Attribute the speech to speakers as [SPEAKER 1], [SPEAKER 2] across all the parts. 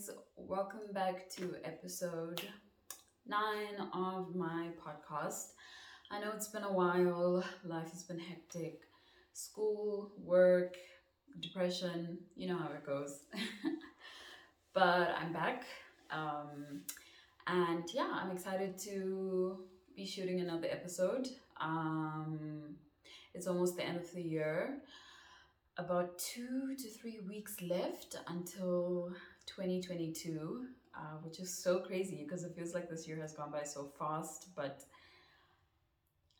[SPEAKER 1] guys, welcome back to episode nine of my podcast. I know it's been a while, life has been hectic, school, work, depression, you know how it goes. but I'm back, um, and yeah, I'm excited to be shooting another episode. Um, it's almost the end of the year about two to three weeks left until 2022, uh, which is so crazy because it feels like this year has gone by so fast. But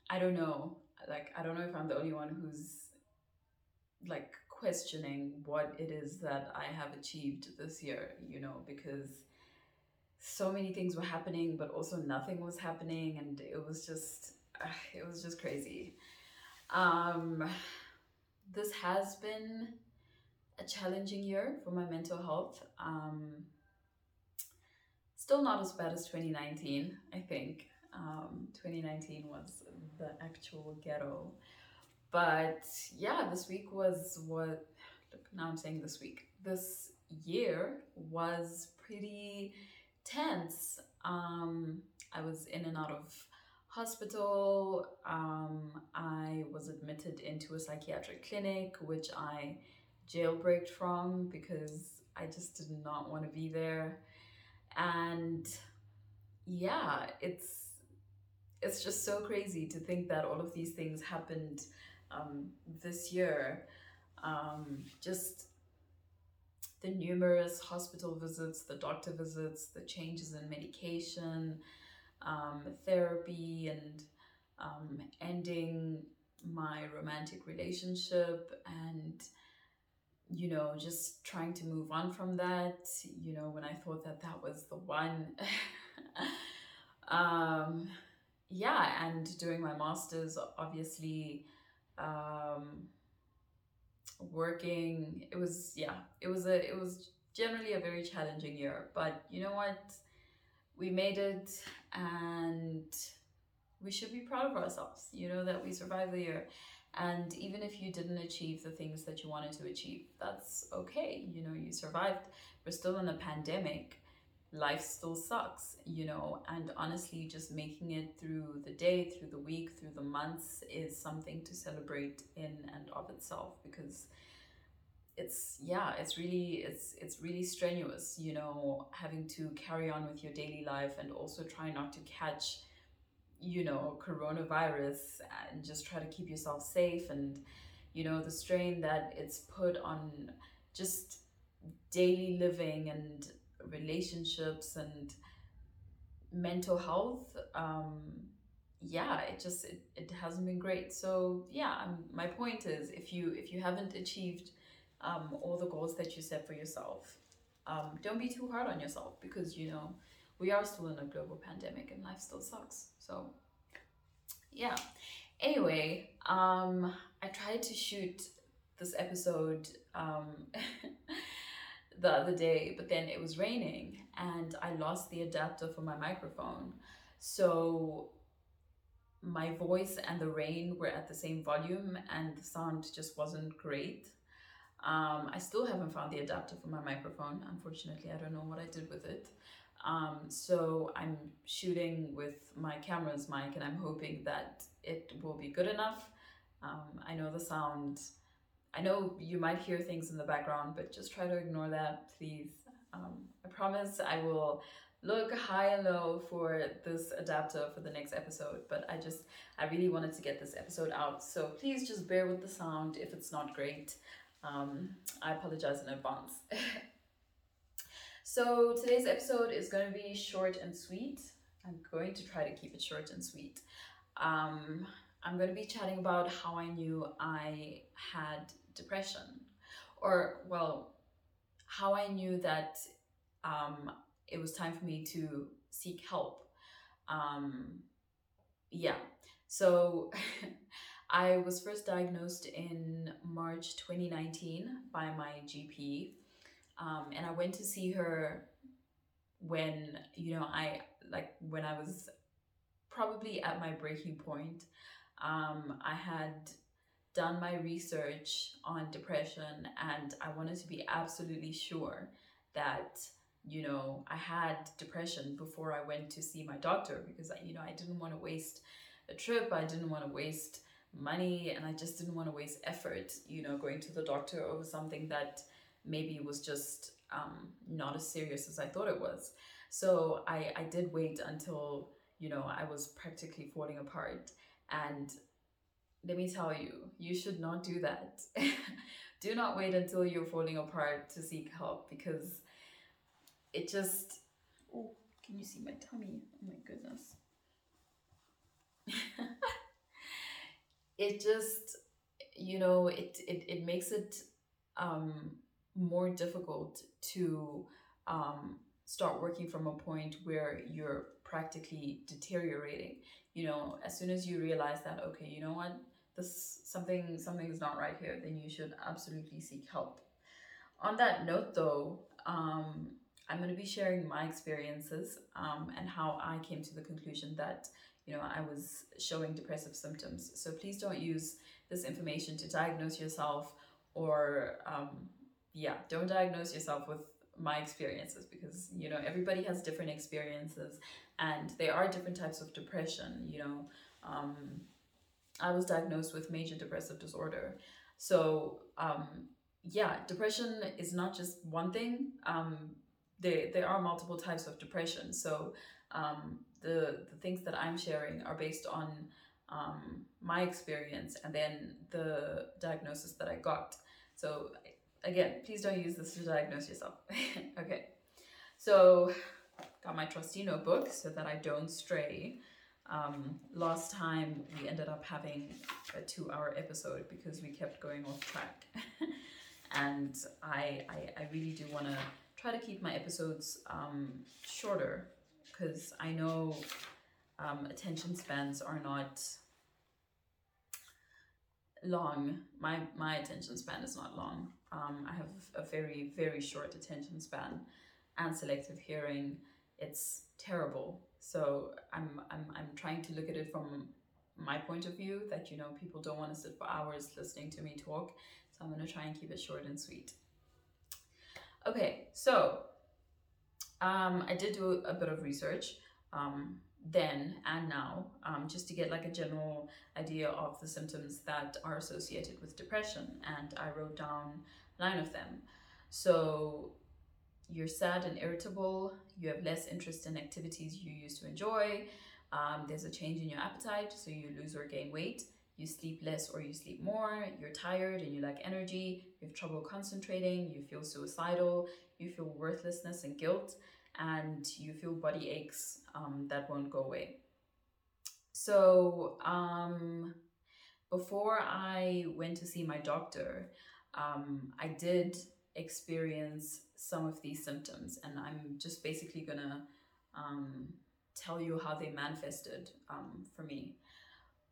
[SPEAKER 1] I don't know. Like, I don't know if I'm the only one who's like questioning what it is that I have achieved this year, you know, because so many things were happening, but also nothing was happening. And it was just, it was just crazy. Um, this has been a challenging year for my mental health. Um, still not as bad as 2019, I think. Um, 2019 was the actual ghetto. But yeah, this week was what, look, now I'm saying this week. This year was pretty tense. Um, I was in and out of hospital. Um, I was admitted into a psychiatric clinic, which I jailbreaked from because I just did not want to be there. And yeah, it's it's just so crazy to think that all of these things happened um, this year. Um, just the numerous hospital visits, the doctor visits, the changes in medication, um, therapy and um, ending my romantic relationship and you know just trying to move on from that you know when i thought that that was the one um yeah and doing my masters obviously um working it was yeah it was a it was generally a very challenging year but you know what we made it and we should be proud of ourselves, you know, that we survived the year. And even if you didn't achieve the things that you wanted to achieve, that's okay. You know, you survived. We're still in a pandemic. Life still sucks, you know, and honestly, just making it through the day, through the week, through the months is something to celebrate in and of itself because it's yeah it's really it's it's really strenuous you know having to carry on with your daily life and also try not to catch you know coronavirus and just try to keep yourself safe and you know the strain that it's put on just daily living and relationships and mental health um yeah it just it, it hasn't been great so yeah um, my point is if you if you haven't achieved um, all the goals that you set for yourself. Um, don't be too hard on yourself because you know we are still in a global pandemic and life still sucks. So yeah. Anyway, um, I tried to shoot this episode um, the other day, but then it was raining and I lost the adapter for my microphone. So my voice and the rain were at the same volume and the sound just wasn't great. Um, I still haven't found the adapter for my microphone. Unfortunately, I don't know what I did with it. Um, so I'm shooting with my camera's mic and I'm hoping that it will be good enough. Um, I know the sound, I know you might hear things in the background, but just try to ignore that, please. Um, I promise I will look high and low for this adapter for the next episode, but I just, I really wanted to get this episode out. So please just bear with the sound if it's not great. Um, I apologize in advance. so today's episode is going to be short and sweet. I'm going to try to keep it short and sweet. Um, I'm going to be chatting about how I knew I had depression, or well, how I knew that um, it was time for me to seek help. Um, yeah, so I was first diagnosed in March 2019 by my GP. Um, and I went to see her when, you know, I like when I was probably at my breaking point. Um, I had done my research on depression and I wanted to be absolutely sure that you know, I had depression before I went to see my doctor because, you know, I didn't want to waste a trip. I didn't want to waste money and I just didn't want to waste effort, you know, going to the doctor over something that maybe it was just um, not as serious as I thought it was. So I, I did wait until, you know, I was practically falling apart. And let me tell you, you should not do that. do not wait until you're falling apart to seek help because it just oh can you see my tummy oh my goodness it just you know it it, it makes it um more difficult to um start working from a point where you're practically deteriorating. You know as soon as you realize that okay you know what? This something something is not right here then you should absolutely seek help. On that note though um I'm going to be sharing my experiences um, and how I came to the conclusion that you know I was showing depressive symptoms. So please don't use this information to diagnose yourself or um, yeah, don't diagnose yourself with my experiences because you know everybody has different experiences and there are different types of depression. You know, um, I was diagnosed with major depressive disorder, so um, yeah, depression is not just one thing. Um, there, there are multiple types of depression. So um, the, the things that I'm sharing are based on um, my experience and then the diagnosis that I got. So again, please don't use this to diagnose yourself. okay. So got my trusty notebook so that I don't stray. Um, last time we ended up having a two hour episode because we kept going off track. and I, I, I really do want to try to keep my episodes um, shorter because I know um, attention spans are not long. My my attention span is not long. Um, I have a very very short attention span, and selective hearing. It's terrible. So I'm I'm I'm trying to look at it from my point of view that you know people don't want to sit for hours listening to me talk. So I'm gonna try and keep it short and sweet. Okay, so um, I did do a bit of research um, then and now um, just to get like a general idea of the symptoms that are associated with depression. And I wrote down nine of them. So you're sad and irritable, you have less interest in activities you used to enjoy, um, there's a change in your appetite, so you lose or gain weight, you sleep less or you sleep more, you're tired and you lack energy, you have trouble concentrating, you feel suicidal, you feel worthlessness and guilt, and you feel body aches um, that won't go away. So, um, before I went to see my doctor, um, I did experience some of these symptoms, and I'm just basically gonna um, tell you how they manifested um, for me.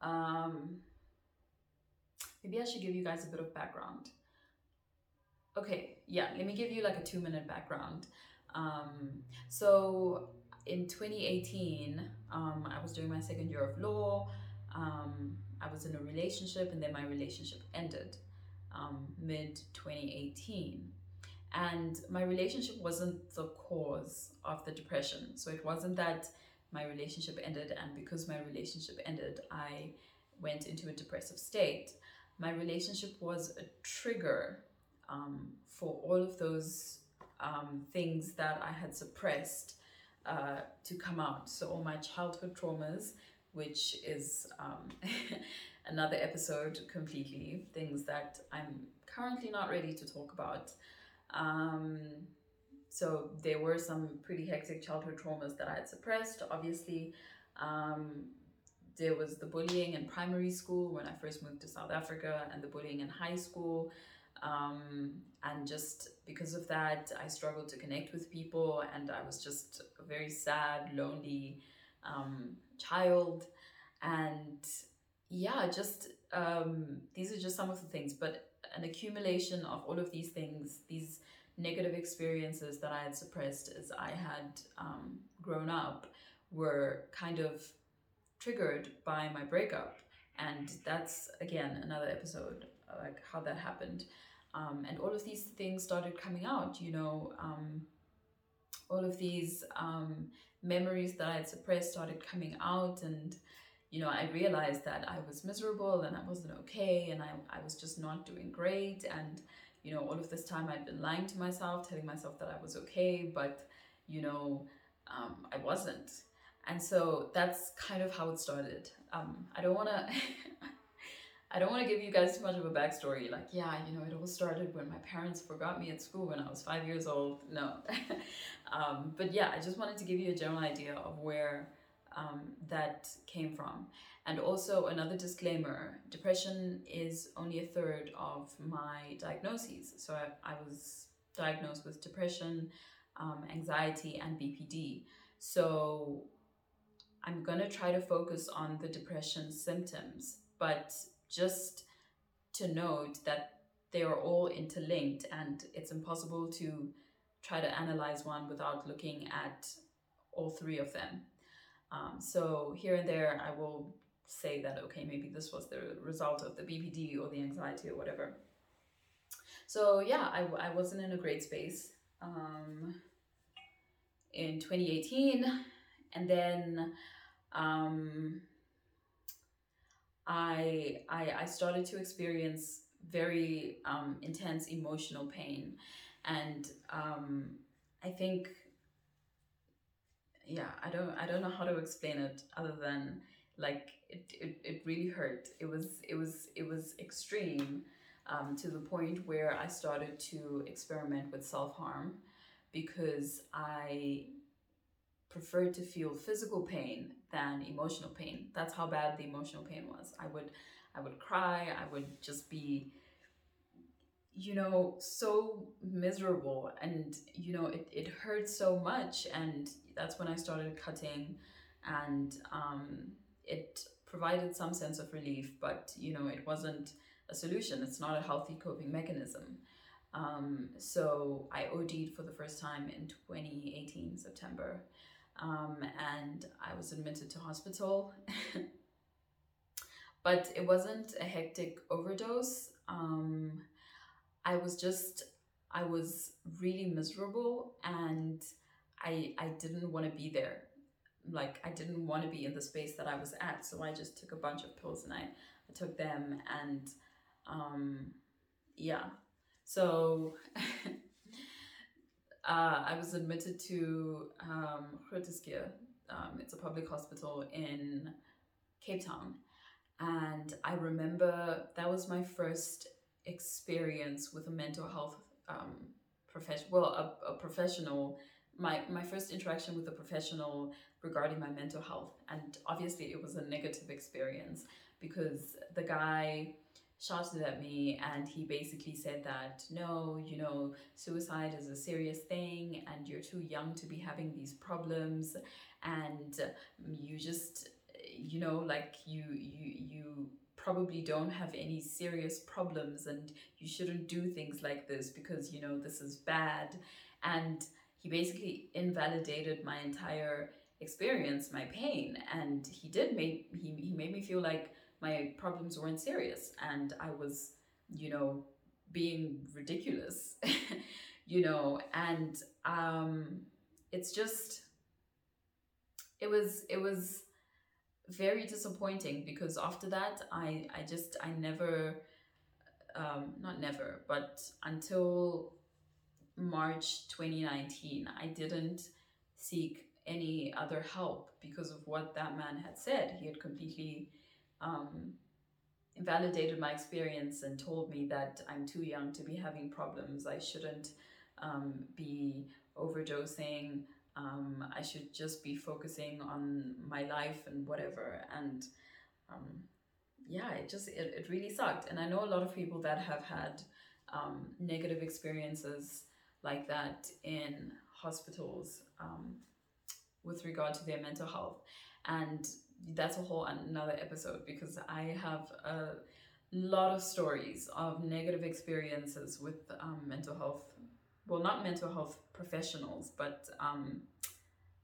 [SPEAKER 1] Um, Maybe I should give you guys a bit of background. Okay, yeah, let me give you like a two minute background. Um, so in 2018, um, I was doing my second year of law. I was in a relationship and then my relationship ended um, mid 2018. And my relationship wasn't the cause of the depression. So it wasn't that my relationship ended, and because my relationship ended, I went into a depressive state my relationship was a trigger um, for all of those um, things that I had suppressed uh, to come out. So, all my childhood traumas, which is um, another episode completely, things that I'm currently not ready to talk about. Um, so, there were some pretty hectic childhood traumas that I had suppressed, obviously. Um, there was the bullying in primary school when I first moved to South Africa, and the bullying in high school. Um, and just because of that, I struggled to connect with people, and I was just a very sad, lonely um, child. And yeah, just um, these are just some of the things, but an accumulation of all of these things, these negative experiences that I had suppressed as I had um, grown up, were kind of triggered by my breakup. And that's again another episode like how that happened. Um, and all of these things started coming out you know um, all of these um, memories that I had suppressed started coming out, and you know, I realized that I was miserable and I wasn't okay, and I, I was just not doing great. And you know, all of this time I'd been lying to myself, telling myself that I was okay, but you know, um, I wasn't. And so that's kind of how it started. Um, I don't want to. I don't want to give you guys too much of a backstory. Like, yeah, you know, it all started when my parents forgot me at school when I was five years old. No. um, but yeah, I just wanted to give you a general idea of where um, that came from. And also, another disclaimer depression is only a third of my diagnoses. So I, I was diagnosed with depression, um, anxiety, and BPD. So I'm going to try to focus on the depression symptoms, but just to note that they are all interlinked and it's impossible to try to analyze one without looking at all three of them. Um, so here and there, I will say that, okay, maybe this was the result of the BPD or the anxiety or whatever. So yeah, I, I wasn't in a great space um, in 2018. And then um, I, I, I started to experience very um, intense emotional pain. And um, I think yeah i don't i don't know how to explain it other than like it, it, it really hurt. It was it was it was extreme um, to the point where i started to experiment with self-harm because i preferred to feel physical pain than emotional pain. That's how bad the emotional pain was. I would i would cry. I would just be you know so miserable and you know it, it hurt so much. And that's when i started cutting and um, it provided some sense of relief but you know it wasn't a solution. It's not a healthy coping mechanism. Um, so i od'd for the first time in 2018 september. Um, and i was admitted to hospital. But it wasn't a hectic overdose. Um, I was just I was really miserable and I I didn't want to be there. Like I didn't want to be in the space that I was at. So I just took a bunch of pills and I, I took them and um yeah. So uh, I was admitted to um, Um, it's a public hospital in Cape Town. And I remember that was my first experience with a mental health um, profession, well, a, a professional. My my first interaction with a professional regarding my mental health, and obviously it was a negative experience because the guy shouted at me and he basically said that no you know suicide is a serious thing and you're too young to be having these problems and you just you know like you you you probably don't have any serious problems and you shouldn't do things like this because you know this is bad. And he basically invalidated my entire experience my pain. And he did make he, he made me feel like my problems weren't serious and i was you know being ridiculous you know. And um it's just it was it was very disappointing because after that i i just i never um not never but until march 2019 i didn't seek any other help because of what that man had said. He had completely um invalidated my experience and told me that i'm too young to be having problems. I shouldn't um, be overdosing um, I should just be focusing on my life and whatever. And um, yeah, it just, it, it really sucked. And I know a lot of people that have had um, negative experiences like that in hospitals um, with regard to their mental health. And that's a whole another episode because I have a lot of stories of negative experiences with um, mental health well, not mental health professionals, but um,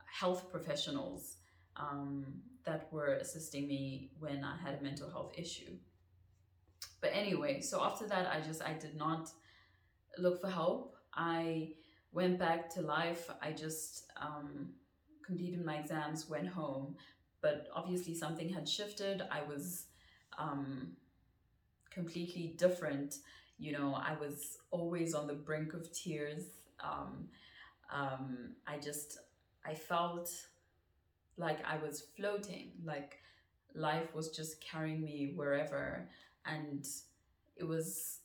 [SPEAKER 1] health professionals um, that were assisting me when I had a mental health issue. But anyway, so after that, I just I did not look for help. I went back to life. I just um, completed my exams, went home, but obviously something had shifted. I was um, completely different. You know, I was always on the brink of tears. Um, um, I just, I felt like I was floating, like life was just carrying me wherever. And it was,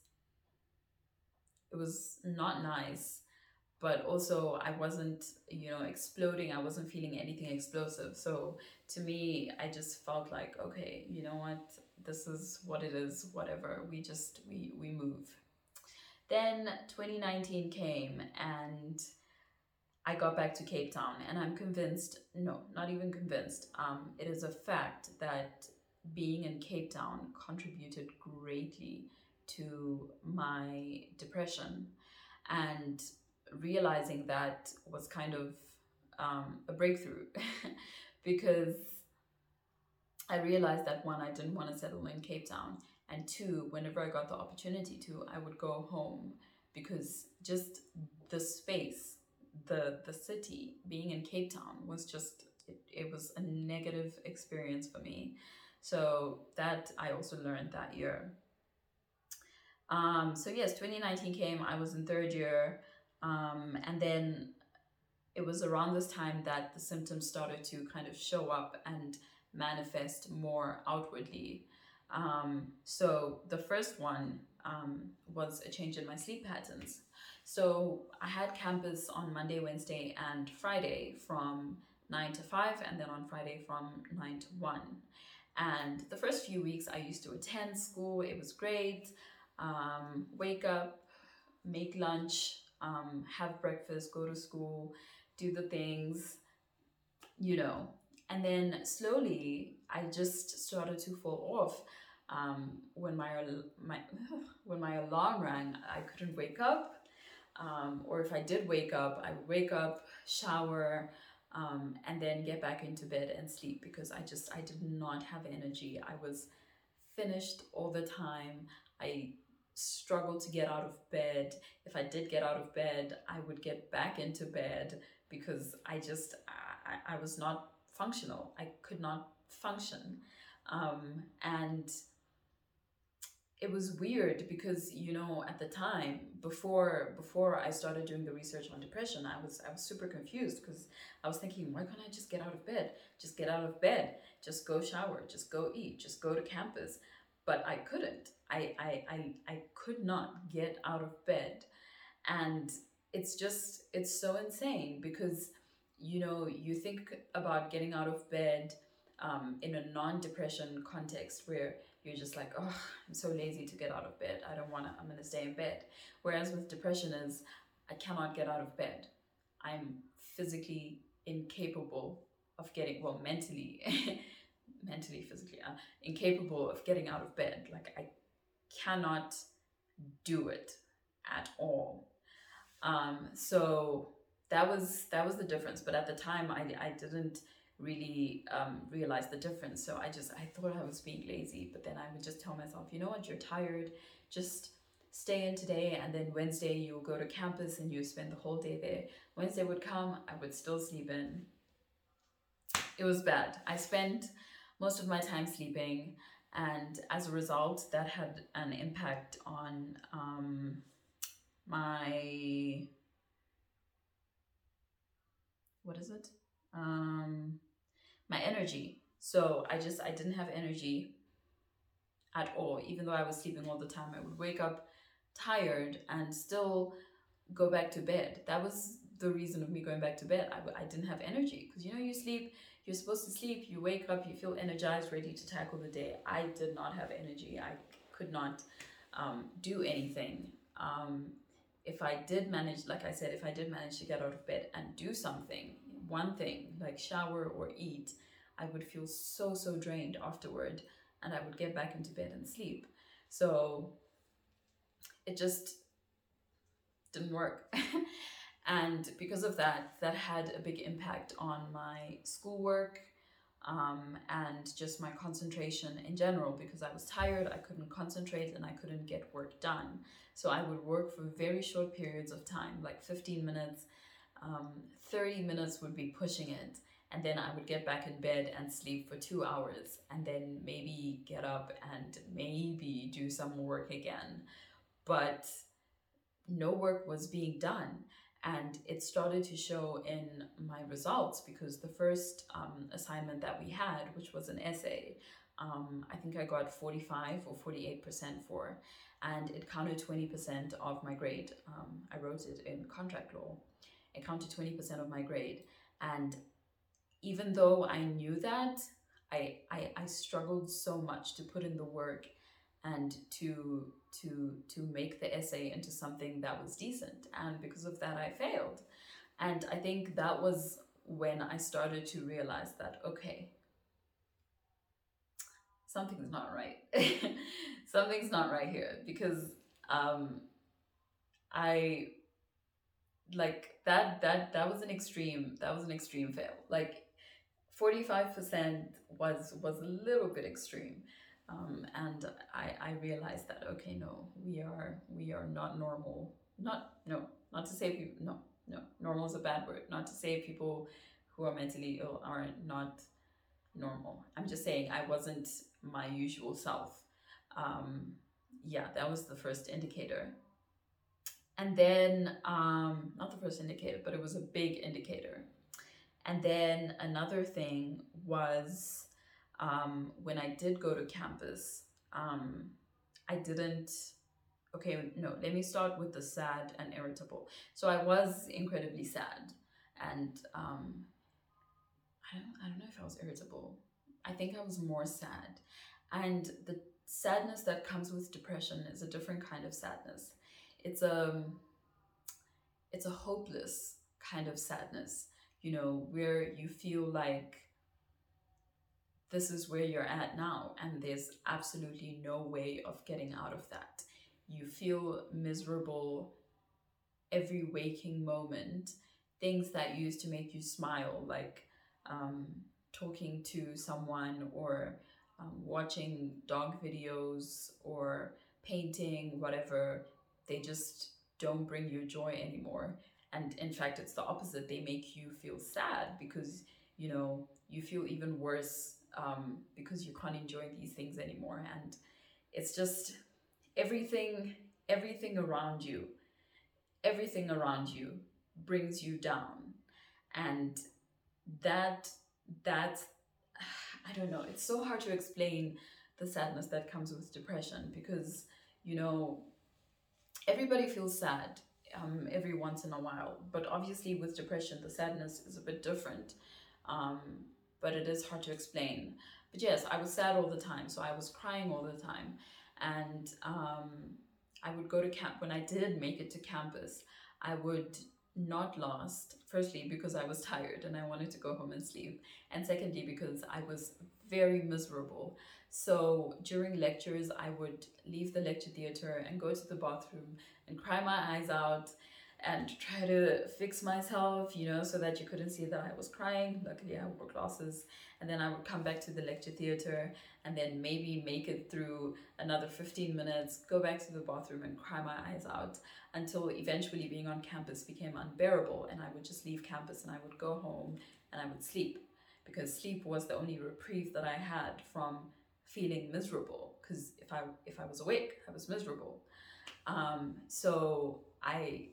[SPEAKER 1] it was not nice but also I wasn't, you know, exploding. I wasn't feeling anything explosive. So to me, I just felt like, okay, you know what? This is what it is, whatever. We just, we, we move. Then 2019 came and I got back to Cape Town and I'm convinced, no, not even convinced. Um, it is a fact that being in Cape Town contributed greatly to my depression. And realizing that was kind of um, a breakthrough because I realized that one, I didn't want to settle in Cape Town, and two, whenever I got the opportunity to, I would go home because just the space, the the city, being in Cape Town was just it, it was a negative experience for me. So that I also learned that year. Um, so yes, 2019 came. I was in third year. Um, and then it was around this time that the symptoms started to kind of show up and manifest more outwardly. Um, so the first one um, was a change in my sleep patterns. So I had campus on Monday, Wednesday, and Friday from 9 to 5, and then on Friday from 9 to 1. And the first few weeks I used to attend school, it was great. Um, wake up, make lunch, um, have breakfast, go to school, do the things, you know. And then slowly, I just started to fall off. Um, when my my when my alarm rang, I couldn't wake up. Um, or if I did wake up, I would wake up, shower, um, and then get back into bed and sleep because I just I did not have energy. I was finished all the time. I struggled to get out of bed. If I did get out of bed, I would get back into bed because I just, I, I was not functional. I could not function. Um, and it was weird because you know at the time before before I started doing the research on depression I was I was super confused because I was thinking why can't I just get out of bed just get out of bed just go shower just go eat just go to campus but I couldn't. I, I, I, I could not get out of bed. And it's just, it's so insane because, you know, you think about getting out of bed um, in a non depression context where you're just like, oh, I'm so lazy to get out of bed. I don't want to, I'm going to stay in bed. Whereas with depression is, I cannot get out of bed. I'm physically incapable of getting, well, mentally mentally, physically, uh, incapable of getting out of bed. Like I cannot do it at all. Um, so that was that was the difference. But at the time, I I didn't really um, realize the difference. So I just I thought I was being lazy, but then I would just tell myself, you know what, you're tired, just stay in today and then Wednesday you'll go to campus and you spend the whole day there. Wednesday would come, I would still sleep in. It was bad. I spent most of my time sleeping and as a result that had an impact on um, my what is it um, my energy so i just i didn't have energy at all even though i was sleeping all the time i would wake up tired and still go back to bed that was the reason of me going back to bed i, I didn't have energy because you know you sleep you're supposed to sleep, you wake up, you feel energized, ready to tackle the day. I did not have energy. I could not um, do anything. Um, if I did manage, like I said, if I did manage to get out of bed and do something, one thing, like shower or eat, I would feel so, so drained afterward and I would get back into bed and sleep. So it just didn't work. And because of that, that had a big impact on my schoolwork, um, and just my concentration in general because I was tired, I couldn't concentrate, and I couldn't get work done. So I would work for very short periods of time, like 15 minutes, um, 30 minutes would be pushing it. And then I would get back in bed and sleep for two hours, and then maybe get up and maybe do some work again. But no work was being done and it started to show in my results because the first um, assignment that we had which was an essay um, i think i got 45 or 48% for and it counted 20% of my grade. Um, i wrote it in contract law. It counted 20% of my grade. And even though i knew that I, I i struggled so much to put in the work and to to to make the essay into something that was decent. And because of that I failed. And I think that was when I started to realize that okay something's not right. Something's not right here because um I like that that that was an extreme that was an extreme fail. Like 45% was was a little bit extreme um, and I, I realized that okay no we are we are not normal. Not no not to say people no no normal is a bad word. Not to say people who are mentally ill are not normal. I'm just saying i wasn't my usual self um, yeah that was the first indicator and then um, not the first indicator but it was a big indicator and then another thing was um, when I did go to campus, um, I didn't. Okay, no, let me start with the sad and irritable. So I was incredibly sad, and um, I don't, I don't know if I was irritable. I think I was more sad, and the sadness that comes with depression is a different kind of sadness. It's a, it's a hopeless kind of sadness. You know, where you feel like this is where you're at now, and there's absolutely no way of getting out of that. You feel miserable every waking moment. Things that used to make you smile, like um, talking to someone or um, watching dog videos or painting, whatever, they just don't bring you joy anymore. And in fact, it's the opposite. They make you feel sad because, you know, you feel even worse um, because you can't enjoy these things anymore and it's just everything everything around you everything around you brings you down and that that's i don't know it's so hard to explain the sadness that comes with depression because you know everybody feels sad um, every once in a while but obviously with depression the sadness is a bit different um, but it is hard to explain. But yes, I was sad all the time, so I was crying all the time. And um, I would go to camp when I did make it to campus. I would not lost, firstly, because I was tired and I wanted to go home and sleep, and secondly, because I was very miserable. So during lectures, I would leave the lecture theater and go to the bathroom and cry my eyes out and try to fix myself, you know, so that you couldn't see that I was crying. Luckily, I wore glasses. And then I would come back to the lecture theater and then maybe make it through another 15 minutes, go back to the bathroom and cry my eyes out until eventually being on campus became unbearable. And I would just leave campus and I would go home and I would sleep because sleep was the only reprieve that I had from feeling miserable. Because if I if I was awake, I was miserable. Um, so I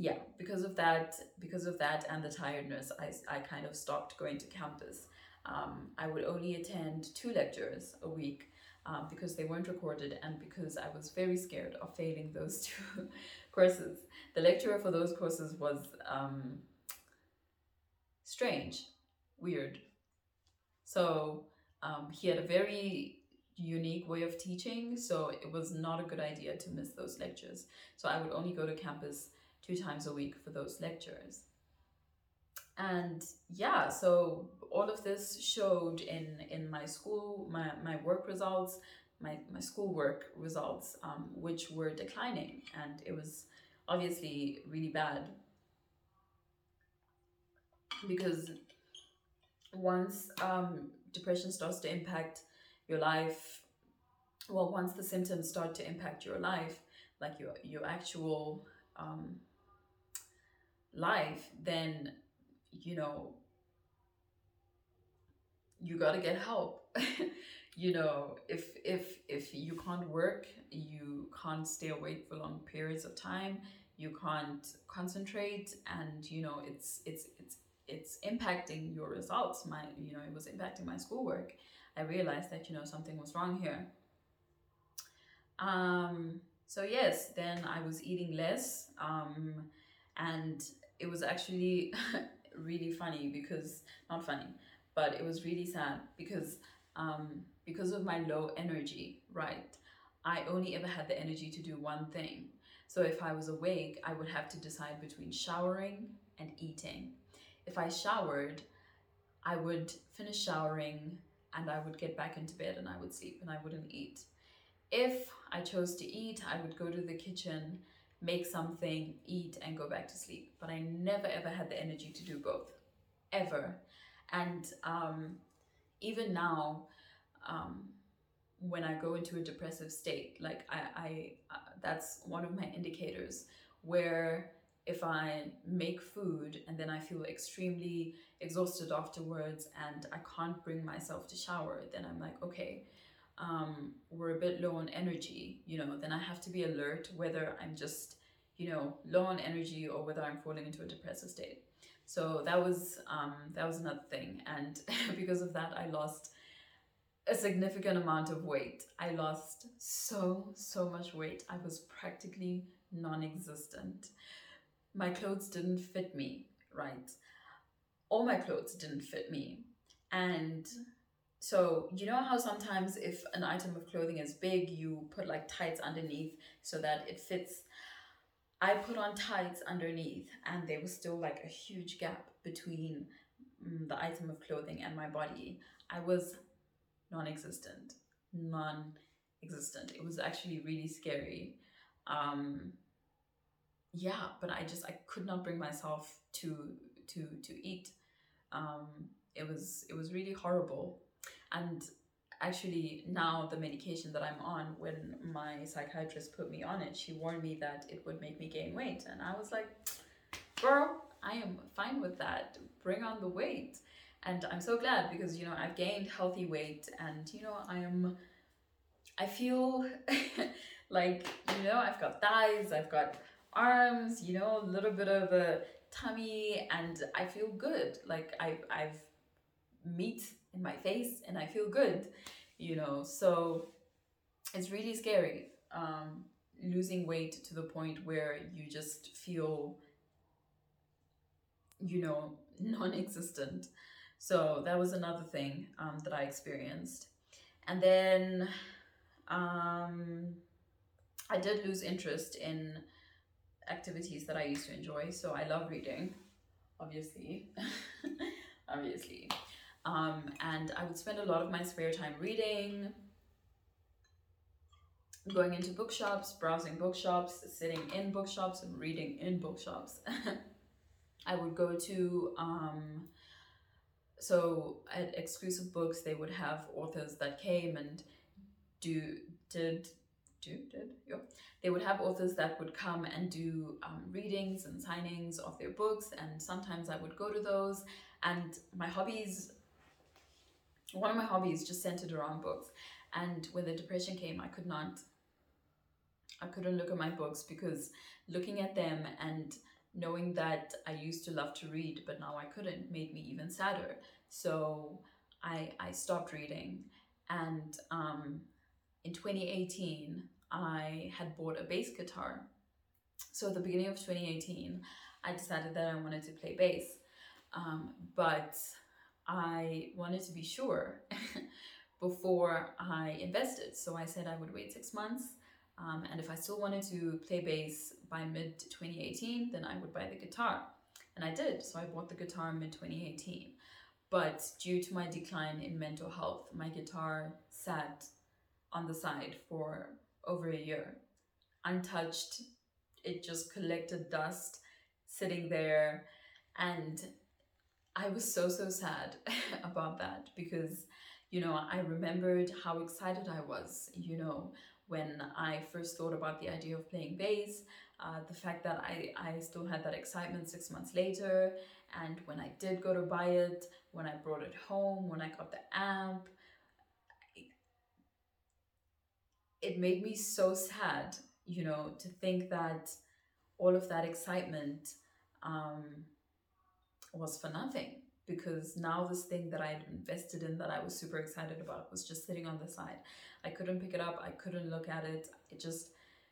[SPEAKER 1] yeah because of that because of that and the tiredness i, I kind of stopped going to campus. Um, i would only attend two lectures a week um, because they weren't recorded and because i was very scared of failing those two courses. The lecturer for those courses was um, strange weird. So um, he had a very unique way of teaching so it was not a good idea to miss those lectures. So i would only go to campus times a week for those lectures. And yeah, so all of this showed in in my school, my, my work results, my, my schoolwork results, um, which were declining. And it was obviously really bad because once um, depression starts to impact your life, well, once the symptoms start to impact your life, like your your actual um, life, then you know you got to get help. you know, if if if you can't work, you can't stay awake for long periods of time. You can't concentrate, and you know it's it's it's it's impacting your results. My you know it was impacting my schoolwork. I realized that you know something was wrong here. Um, so yes, then I was eating less, um, and it was actually really funny because not funny, but it was really sad because um, because of my low energy, right? I only ever had the energy to do one thing. So if I was awake, I would have to decide between showering and eating. If I showered, I would finish showering and I would get back into bed and I would sleep and I wouldn't eat. If I chose to eat, I would go to the kitchen, make something, eat, and go back to sleep. But I never ever had the energy to do both, ever. And um, even now, um, when I go into a depressive state, like I, I uh, that's one of my indicators where if I make food and then I feel extremely exhausted afterwards and I can't bring myself to shower, then I'm like, okay, um, we're a bit low on energy, you know, then I have to be alert whether I'm just, you know, low on energy or whether I'm falling into a depressive state. So that was um, that was another thing, and because of that, I lost a significant amount of weight. I lost so so much weight. I was practically non-existent. My clothes didn't fit me, right? All my clothes didn't fit me, and so you know how sometimes if an item of clothing is big, you put like tights underneath so that it fits I put on tights underneath, and there was still like a huge gap between mm, the item of clothing and my body. I was non existent. Non existent. It was actually really scary. Um, yeah, but I just I could not bring myself to to to eat. Um, it was it was really horrible, and actually now the medication that I'm on, when my psychiatrist put me on it, she warned me that it would make me gain weight. And I was like, girl, I am fine with that. Bring on the weight. And I'm so glad because, you know, I've gained healthy weight and, you know, I am, I feel like, you know, I've got thighs, I've got arms, you know, a little bit of a tummy and I feel good. Like I, I've meat in my face and I feel good, you know. So it's really scary um, losing weight to the point where you just feel, you know, non existent. So that was another thing um, that I experienced. And then um, I did lose interest in activities that I used to enjoy. So I love reading, obviously. obviously. Um, and I would spend a lot of my spare time reading, going into bookshops, browsing bookshops, sitting in bookshops, and reading in bookshops. I would go to, um, so at exclusive books, they would have authors that came and do, did, do, did, yeah. They would have authors that would come and do um, readings and signings of their books, and sometimes I would go to those. And my hobbies one of my hobbies just centered around books. And when the depression came, I could not, I couldn't look at my books because looking at them and knowing that I used to love to read, but now I couldn't, made me even sadder. So I, I stopped reading. And um, in 2018, I had bought a bass guitar. So at the beginning of 2018, I decided that I wanted to play bass. Um, but I wanted to be sure before I invested. So I said I would wait six months. Um, and if I still wanted to play bass by mid 2018, then I would buy the guitar. And I did. So I bought the guitar in mid 2018. But due to my decline in mental health, my guitar sat on the side for over a year, untouched. It just collected dust sitting there. And I was so, so sad about that because, you know, I remembered how excited I was, you know, when I first thought about the idea of playing bass, uh, the fact that I, I still had that excitement six months later, and when I did go to buy it, when I brought it home, when I got the amp, it made me so sad, you know, to think that all of that excitement um, was for nothing because now this thing that I had invested in that I was super excited about was just sitting on the side. I couldn't pick it up, I couldn't look at it. It just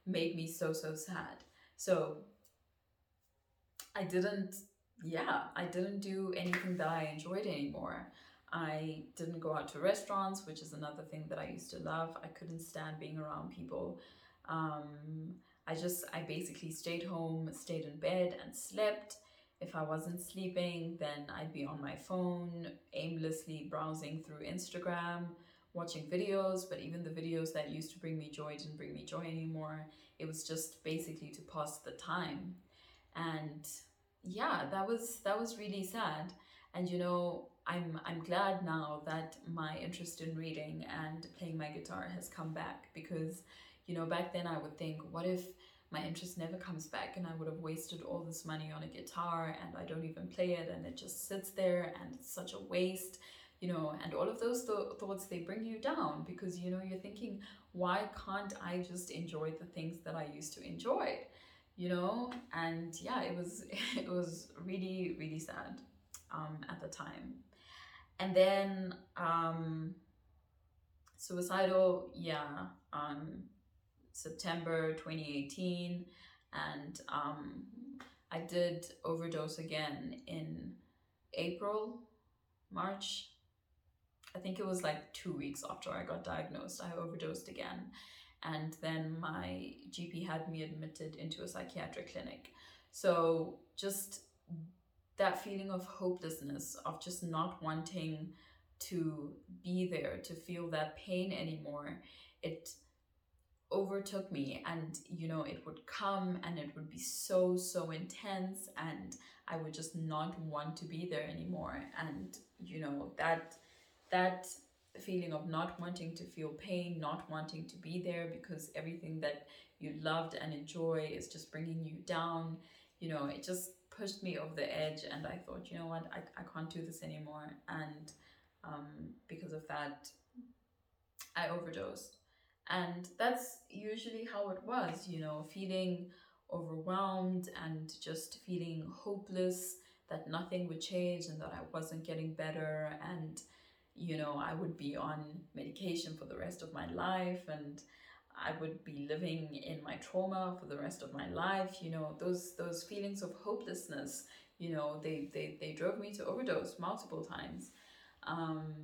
[SPEAKER 1] made me so, so sad. So I didn't, yeah, I didn't do anything that I enjoyed anymore. I didn't go out to restaurants, which is another thing that I used to love. I couldn't stand being around people. Um, I just, I basically stayed home, stayed in bed and slept. If I wasn't sleeping, then I'd be on my phone, aimlessly browsing through Instagram, watching videos. But even the videos that used to bring me joy didn't bring me joy anymore. It was just basically to pass the time. And yeah, that was that was really sad. And you know, I'm I'm glad now that my interest in reading and playing my guitar has come back because you know, back then I would think, what if my interest never comes back and I would have wasted all this money on a guitar and I don't even play it and it just sits there and it's such a waste, you know, and all of those th- thoughts they bring you down because you know you're thinking, why can't I just enjoy the things that I used to enjoy? You know, and yeah, it was it was really really sad um, at the time, and then um, suicidal, yeah, um, September 2018, and um, I did overdose again in April, March. I think it was like two weeks after I got diagnosed, I overdosed again. And then my GP had me admitted into a psychiatric clinic. So just that feeling of hopelessness, of just not wanting to be there, to feel that pain anymore, it overtook me and you know it would come and it would be so so intense and i would just not want to be there anymore. And you know that that feeling of not wanting to feel pain not wanting to be there because everything that you loved and enjoy is just bringing you down you know it just pushed me over the edge and i thought you know what? I, I can't do this anymore. And um, because of that i overdosed and that's usually how it was, you know, feeling overwhelmed and just feeling hopeless that nothing would change and that I wasn't getting better and you know I would be on medication for the rest of my life and I would be living in my trauma for the rest of my life you know those those feelings of hopelessness you know they they, they drove me to overdose multiple times. Um,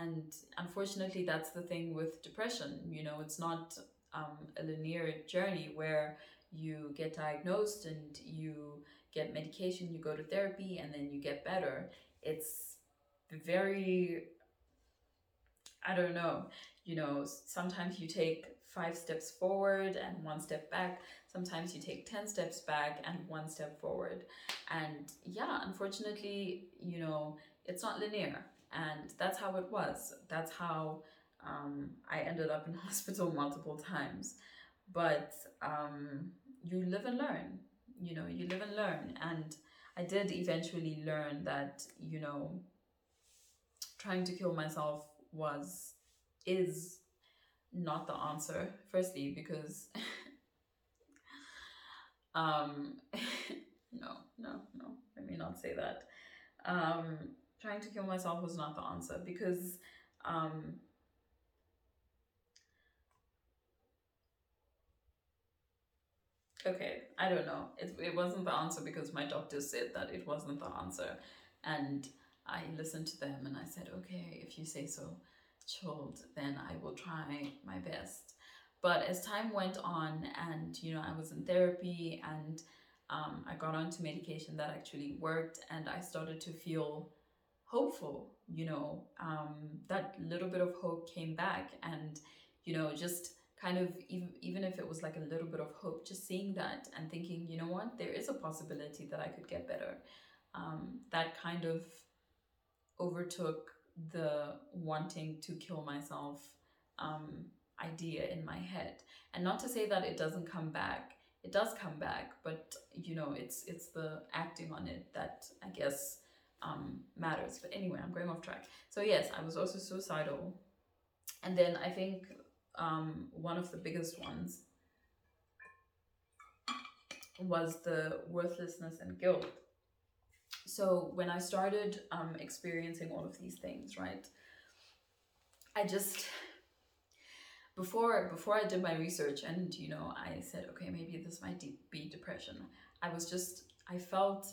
[SPEAKER 1] and unfortunately that's the thing with depression you know it's not um, a linear journey where you get diagnosed and you get medication you go to therapy and then you get better. It's very i don't know you know sometimes you take five steps forward and one step back. Sometimes you take 10 steps back and one step forward. And yeah unfortunately you know it's not linear and that's how it was. That's how um, I ended up in hospital multiple times. But um, you live and learn, you know, you live and learn. And I did eventually learn that, you know, trying to kill myself was, is not the answer. Firstly, because, um, no, no, no, let me not say that. Um, trying to kill myself was not the answer because um, okay i don't know. It, it wasn't the answer because my doctor said that it wasn't the answer. And i listened to them and i said okay if you say so chilled then i will try my best. But as time went on and you know i was in therapy and um, i got onto medication that actually worked and i started to feel hopeful you know um, that little bit of hope came back and you know just kind of even, even if it was like a little bit of hope just seeing that and thinking you know what there is a possibility that i could get better um, that kind of overtook the wanting to kill myself um, idea in my head. And not to say that it doesn't come back. It does come back, but you know, it's it's the acting on it that I guess um, matters. But anyway, I'm going off track. So yes, I was also suicidal, and then I think um, one of the biggest ones was the worthlessness and guilt. So when I started um, experiencing all of these things, right, I just before before I did my research and you know I said okay maybe this might de- be depression. I was just I felt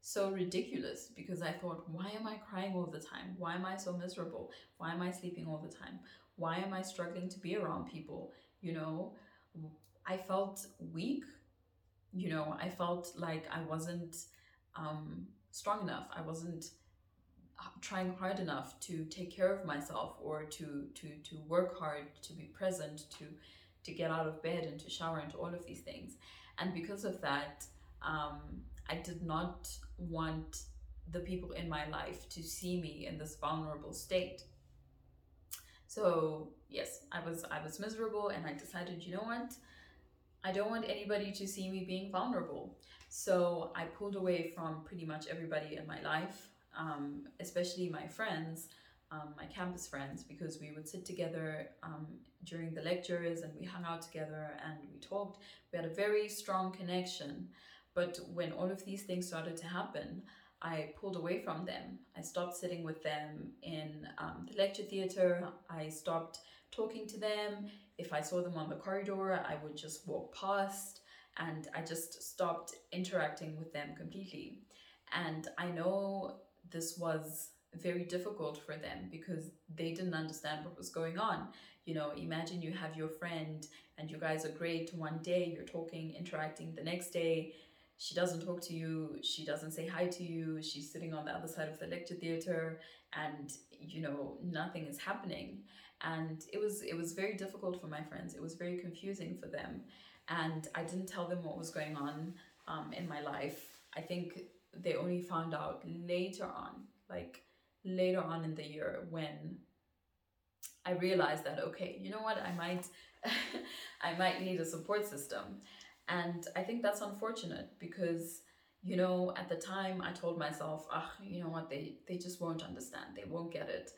[SPEAKER 1] so ridiculous because I thought why am I crying all the time? Why am I so miserable? Why am I sleeping all the time? Why am I struggling to be around people? You know, I felt weak. You know, I felt like I wasn't um, strong enough. I wasn't trying hard enough to take care of myself or to to to work hard to be present to to get out of bed and to shower and to all of these things and because of that um, i did not want the people in my life to see me in this vulnerable state so yes i was i was miserable and i decided you know what i don't want anybody to see me being vulnerable so i pulled away from pretty much everybody in my life um, especially my friends, um, my campus friends, because we would sit together um, during the lectures and we hung out together and we talked. We had a very strong connection. But when all of these things started to happen, I pulled away from them. I stopped sitting with them in um, the lecture theater. I stopped talking to them. If I saw them on the corridor, I would just walk past and I just stopped interacting with them completely. And I know this was very difficult for them because they didn't understand what was going on. You know, imagine you have your friend and you guys are great one day, you're talking, interacting the next day. She doesn't talk to you, she doesn't say hi to you, she's sitting on the other side of the lecture theater and you know, nothing is happening. And it was it was very difficult for my friends. It was very confusing for them. And I didn't tell them what was going on um, in my life. I think they only found out later on, like later on in the year when I realized that okay, you know what, I might I might need a support system. And I think that's unfortunate because you know, at the time I told myself, ah, you know what, they they just won't understand. They won't get it.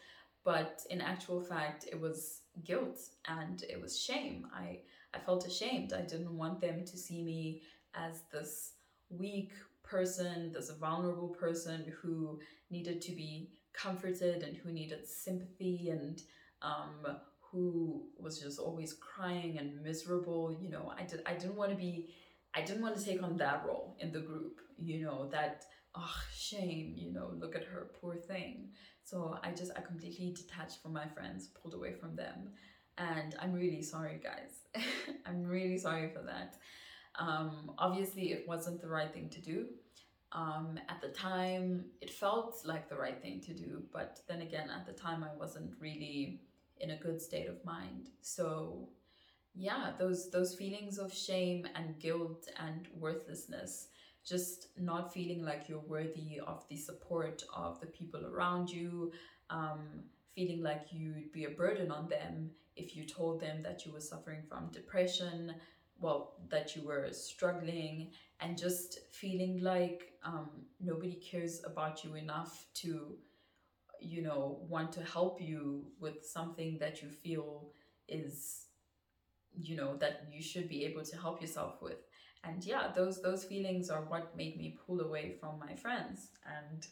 [SPEAKER 1] But in actual fact, it was guilt and it was shame. I I felt ashamed. I didn't want them to see me as this weak person, this vulnerable person who needed to be comforted and who needed sympathy and um, who was just always crying and miserable. You know, I did I didn't want to be I didn't want to take on that role in the group, you know, that oh shame, you know, look at her poor thing. So I just I completely detached from my friends, pulled away from them. And I'm really sorry guys. I'm really sorry for that. Um, obviously, it wasn't the right thing to do. Um, at the time, it felt like the right thing to do, but then again, at the time, I wasn't really in a good state of mind. So, yeah, those those feelings of shame and guilt and worthlessness, just not feeling like you're worthy of the support of the people around you, um, feeling like you'd be a burden on them if you told them that you were suffering from depression, well, that you were struggling and just feeling like um, nobody cares about you enough to, you know, want to help you with something that you feel is, you know, that you should be able to help yourself with. And yeah, those those feelings are what made me pull away from my friends, and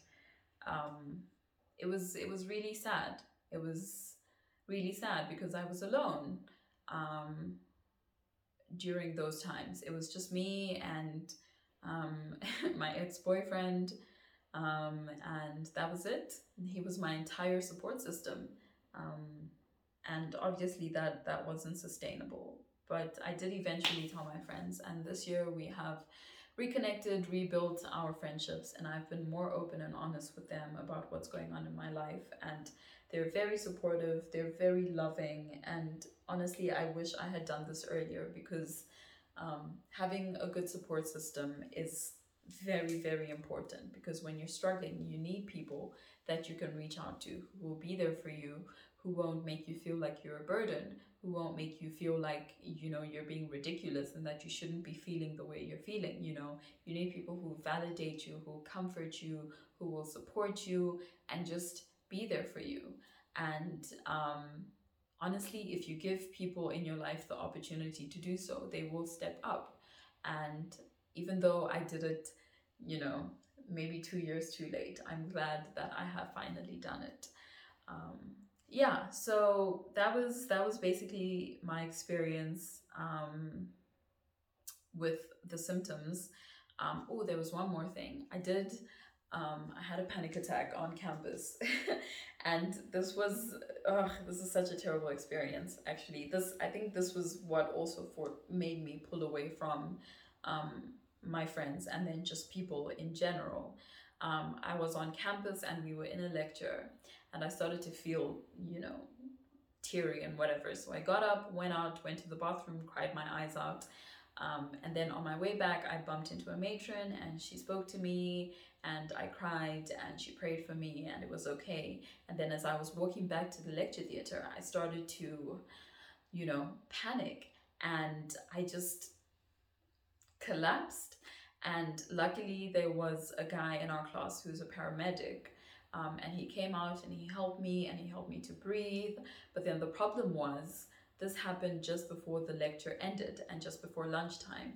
[SPEAKER 1] um, it was it was really sad. It was really sad because I was alone. Um, during those times. It was just me and um, my ex boyfriend, um, and that was it. He was my entire support system, um, and obviously that that wasn't sustainable. But I did eventually tell my friends, and this year we have reconnected, rebuilt our friendships, and I've been more open and honest with them about what's going on in my life. And they're very supportive, they're very loving, and honestly, I wish I had done this earlier because um, having a good support system is very, very important because when you're struggling, you need people that you can reach out to who will be there for you, who won't make you feel like you're a burden, who won't make you feel like, you know, you're being ridiculous and that you shouldn't be feeling the way you're feeling. You know, you need people who validate you, who comfort you, who will support you and just be there for you. And um, honestly, if you give people in your life the opportunity to do so, they will step up. And even though I did it, you know, maybe two years too late, I'm glad that I have finally done it. Um, yeah, so that was that was basically my experience um, with the symptoms. Um, oh, there was one more thing. I did. Um, I had a panic attack on campus, and this was this is such a terrible experience. Actually, this I think this was what also for made me pull away from um, my friends and then just people in general. Um, I was on campus and we were in a lecture, and I started to feel, you know, teary and whatever. So I got up, went out, went to the bathroom, cried my eyes out. Um, and then on my way back, I bumped into a matron and she spoke to me and I cried and she prayed for me and it was okay. And then as I was walking back to the lecture theater, I started to, you know, panic and I just collapsed. And luckily, there was a guy in our class who's a paramedic. Um, and he came out and he helped me and he helped me to breathe. But then the problem was this happened just before the lecture ended and just before lunchtime.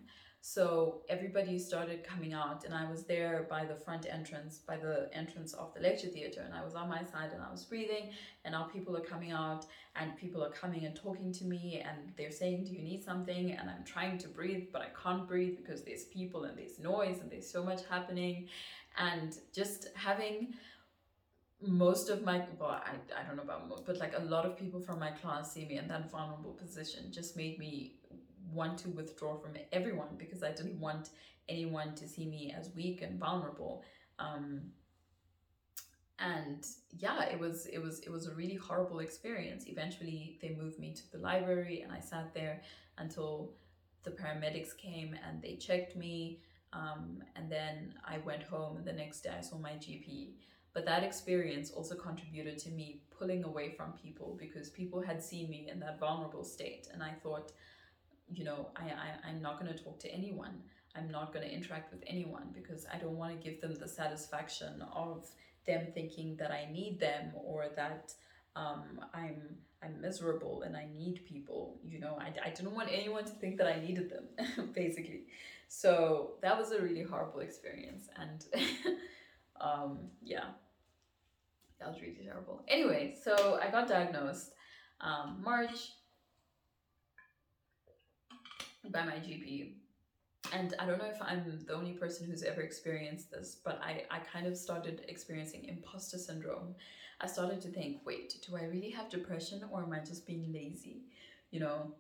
[SPEAKER 1] So everybody started coming out, and I was there by the front entrance, by the entrance of the lecture theater, and I was on my side and I was breathing. And now people are coming out, and people are coming and talking to me, and they're saying, Do you need something? And I'm trying to breathe, but I can't breathe because there's people and there's noise and there's so much happening. And just having most of my well I, I don't know about most but like a lot of people from my class see me in that vulnerable position just made me want to withdraw from everyone because I didn't want anyone to see me as weak and vulnerable. Um, and yeah, it was it was it was a really horrible experience. Eventually, they moved me to the library, and I sat there until the paramedics came and they checked me. Um, and then I went home, the next day I saw my GP. But that experience also contributed to me pulling away from people because people had seen me in that vulnerable state, and I thought, you know, I, I, I'm not going to talk to anyone. I'm not going to interact with anyone because I don't want to give them the satisfaction of them thinking that I need them or that um, I'm I'm miserable and I need people. You know, I, I didn't want anyone to think that I needed them, basically. So that was a really horrible experience, and um, yeah, that was really terrible. Anyway, so I got diagnosed um, March by my GP. And I don't know if I'm the only person who's ever experienced this, but I, I kind of started experiencing imposter syndrome. I started to think, wait, do I really have depression or am I just being lazy? You know,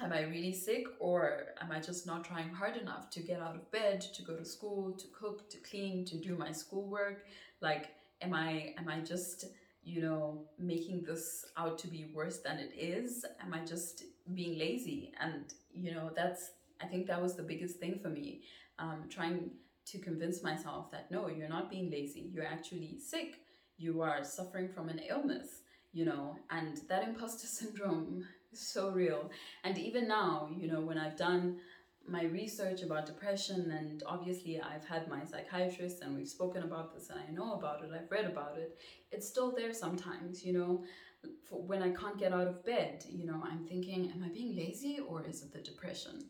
[SPEAKER 1] am I really sick or am I just not trying hard enough to get out of bed, to go to school, to cook, to clean, to do my schoolwork? Like, am I am I just you know making this out to be worse than it is? Am I just being lazy? And you know that's i think that was the biggest thing for me um, trying to convince myself that no you're not being lazy. You're actually sick. You are suffering from an illness you know and that imposter syndrome is so real. And even now you know when i've done my research about depression and obviously i've had my psychiatrist and we've spoken about this and i know about it i've read about it it's still there sometimes you know when I can't get out of bed, you know, I'm thinking, am I being lazy or is it the depression?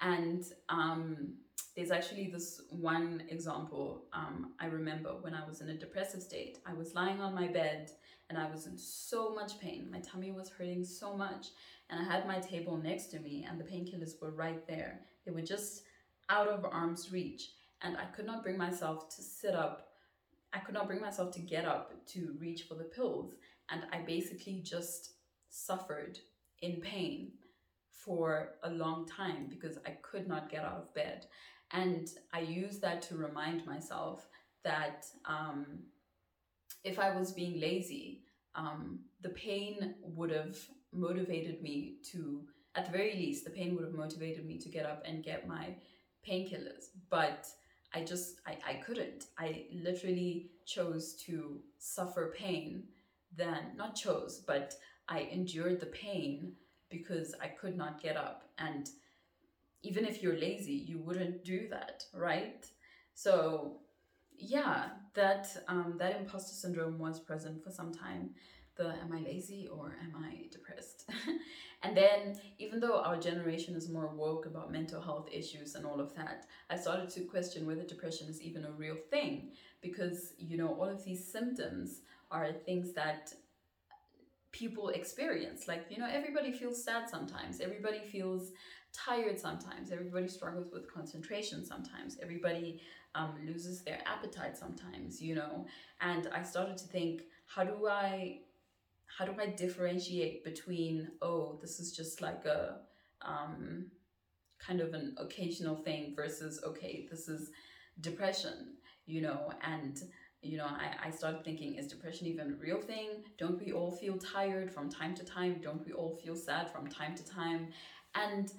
[SPEAKER 1] And um, there's actually this one example um, I remember when I was in a depressive state. I was lying on my bed and I was in so much pain. My tummy was hurting so much, and I had my table next to me, and the painkillers were right there. They were just out of arm's reach, and I could not bring myself to sit up. I could not bring myself to get up to reach for the pills and I basically just suffered in pain for a long time because I could not get out of bed. And I use that to remind myself that um, if I was being lazy, um, the pain would have motivated me to, at the very least, the pain would have motivated me to get up and get my painkillers. But I just I, I couldn't. I literally chose to suffer pain then not chose, but I endured the pain because I could not get up. And even if you're lazy, you wouldn't do that, right? So yeah, that um, that imposter syndrome was present for some time. The am I lazy or am I depressed? and then even though our generation is more woke about mental health issues and all of that, I started to question whether depression is even a real thing because you know all of these symptoms are things that people experience. Like, you know, everybody feels sad sometimes, everybody feels tired sometimes, everybody struggles with concentration sometimes, everybody um, loses their appetite sometimes, you know. And I started to think, how do I how do I differentiate between oh this is just like a um, kind of an occasional thing versus okay this is depression you know and you know, I, I started thinking, is depression even a real thing? Don't we all feel tired from time to time? Don't we all feel sad from time to time? And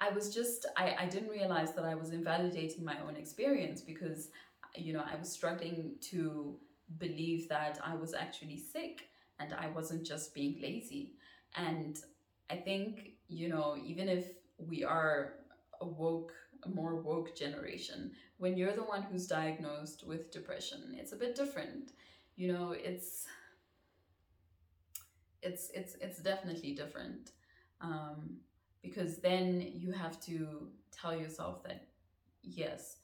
[SPEAKER 1] I was just, I, I didn't realize that I was invalidating my own experience because, you know, I was struggling to believe that I was actually sick and I wasn't just being lazy. And I think, you know, even if we are a woke, a more woke generation, when you're the one who's diagnosed with depression it's a bit different. You know it's it's it's it's definitely different um, because then you have to tell yourself that yes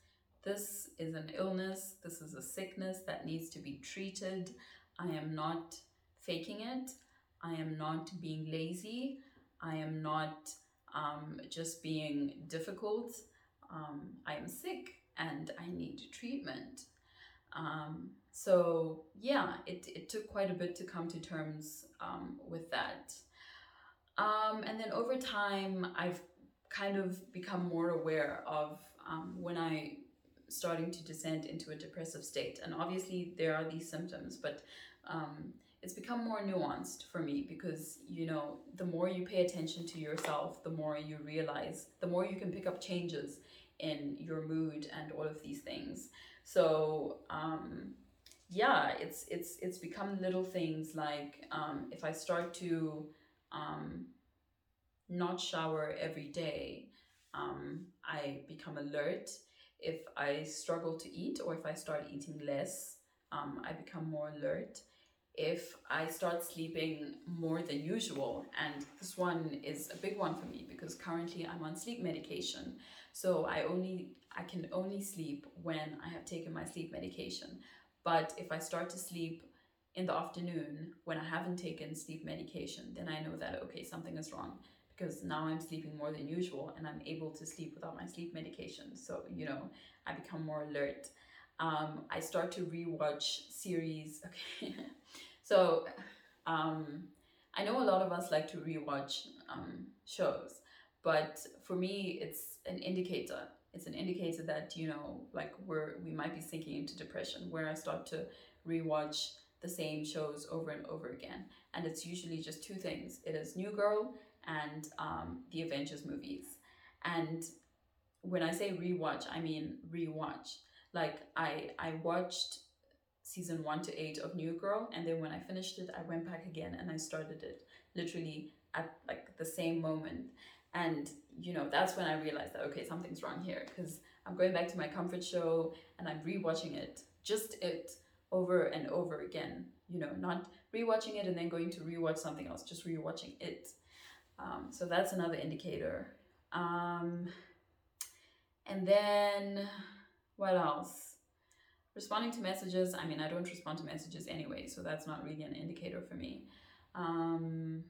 [SPEAKER 1] this is an illness this is a sickness that needs to be treated. I am not faking it. I am not being lazy. I am not um, just being difficult um, i am sick and I need treatment. Um, so yeah, it, it took quite a bit to come to terms um, with that. Um, and then over time, I've kind of become more aware of um, when I starting to descend into a depressive state. And obviously there are these symptoms, but um, it's become more nuanced for me because you know the more you pay attention to yourself the more you realize the more you can pick up changes in your mood and all of these things. So um, yeah, it's it's it's become little things like um, if I start to um, not shower every day, um, I become alert. If I struggle to eat or if I start eating less, um, I become more alert if I start sleeping more than usual. And this one is a big one for me because currently I'm on sleep medication. So I only I can only sleep when I have taken my sleep medication. But if I start to sleep in the afternoon when I haven't taken sleep medication, then I know that okay, something is wrong because now I'm sleeping more than usual and I'm able to sleep without my sleep medication. So, you know, I become more alert. Um, I start to rewatch series. Okay. So um, I know a lot of us like to rewatch um, shows, but for me, it's an indicator. It's an indicator that you know, like we're we might be sinking into depression, where I start to rewatch the same shows over and over again, and it's usually just two things. It is New Girl and um, the Avengers movies, and when I say rewatch, I mean rewatch. Like I I watched season one to eight of New Girl, and then when I finished it, I went back again and I started it literally at like the same moment. And you know, that's when I realized that okay, something's wrong here because I'm going back to my comfort show and I'm rewatching it, just it over and over again. You know, not rewatching it and then going to rewatch something else, just rewatching it. Um, so that's another indicator. Um, and then what else? responding to messages i mean i don't respond to messages anyway so that's not really an indicator for me um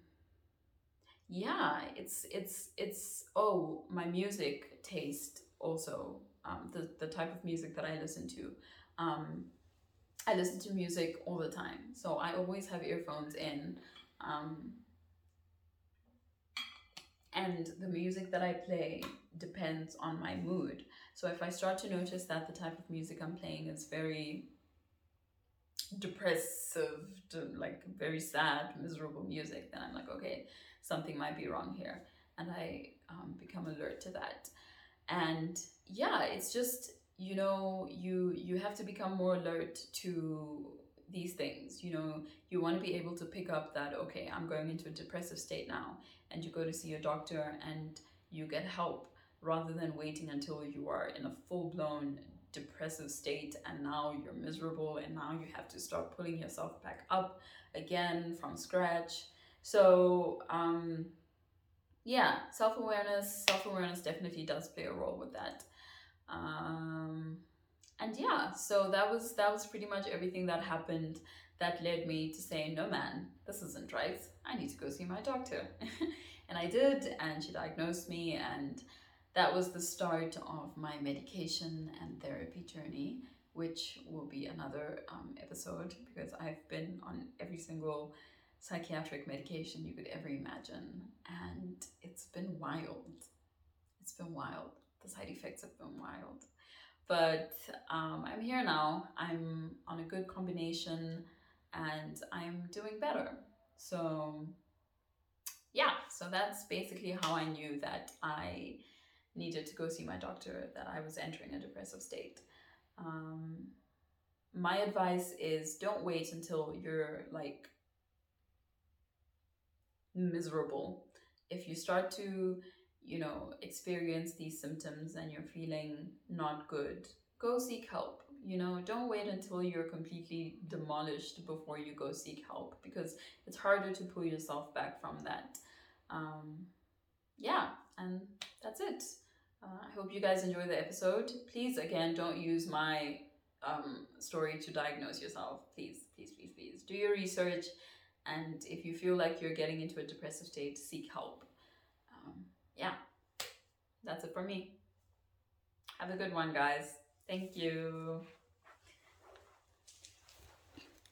[SPEAKER 1] yeah it's it's it's oh my music taste also um the, the type of music that i listen to um i listen to music all the time. So i always have earphones in um and the music that i play depends on my mood. So if I start to notice that the type of music I'm playing is very depressive, like very sad, miserable music, then I'm like, okay, something might be wrong here. And I um, become alert to that. And yeah, it's just, you know you you have to become more alert to these things you know you want to be able to pick up that okay i'm going into a depressive state now and you go to see a doctor and you get help rather than waiting until you are in a full-blown depressive state and now you're miserable and now you have to start pulling yourself back up again from scratch so um yeah self-awareness self-awareness definitely does play a role with that. Um and yeah so that was that was pretty much everything that happened that led me to say no man this isn't right. I need to go see my doctor. And i did and she diagnosed me and that was the start of my medication and therapy journey which will be another um, episode because i've been on every single psychiatric medication you could ever imagine and it's been wild it's been wild the side effects have been wild but um, I'm here now. I'm on a good combination and I'm doing better. So, yeah, so that's basically how I knew that I needed to go see my doctor, that I was entering a depressive state. Um, my advice is don't wait until you're like miserable. If you start to you know, experience these symptoms and you're feeling not good, go seek help. You know, don't wait until you're completely demolished before you go seek help because it's harder to pull yourself back from that. Um, yeah, and that's it. Uh, I hope you guys enjoy the episode. Please, again, don't use my um, story to diagnose yourself. Please, please, please, please. Do your research. And if you feel like you're getting into a depressive state, seek help um, yeah, that's it for me. Have a good one, guys. Thank you.